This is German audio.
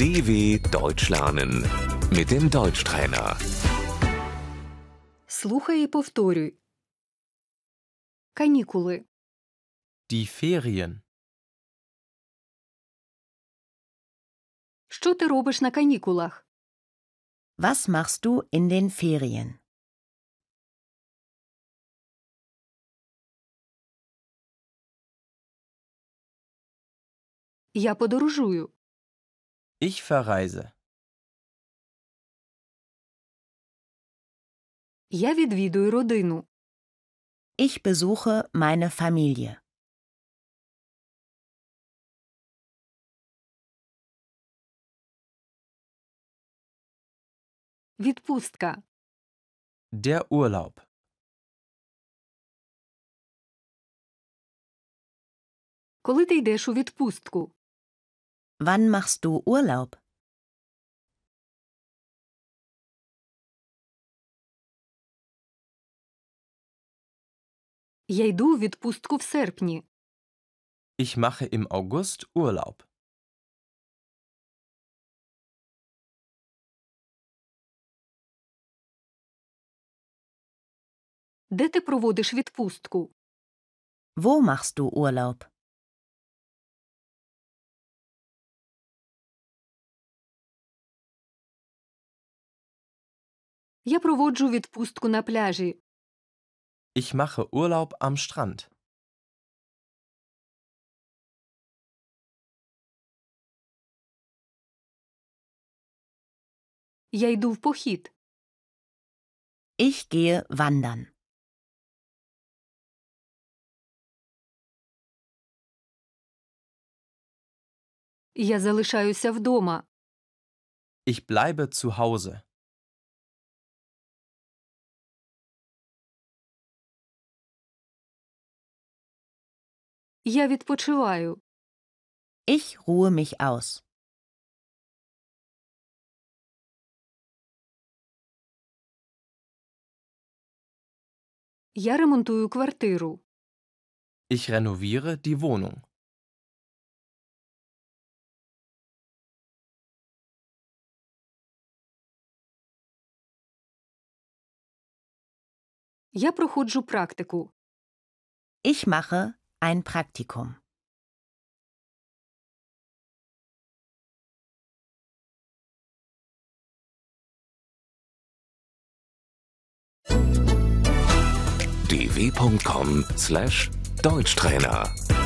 DW Deutsch lernen mit dem Deutschtrainer. Слухай і повторюй. Канікули. Die Ferien. Що ти робиш на канікулах? Was machst du in den Ferien? Я подорожую. Ich verreise. Я відвідую родину. Ich besuche meine Familie. Відпустка. Der Urlaub. Коли ти йдеш у відпустку? Wann machst du Urlaub? Я йду у відпустку в серпні. Ich mache im August Urlaub. Де ти проводиш відпустку? Wo machst du Urlaub? Я проводжу відпустку на пляжі. Ich mache Urlaub am Strand. Я йду в похід. Ich gehe wandern. Я залишаюся вдома. Ich bleibe zu Hause. Я відпочиваю. Ich ruhe mich aus. Я ремонтую квартиру. Ich renoviere die Wohnung. Я проходжу практику. Ich mache ein Praktikum. dw.com/deutschtrainer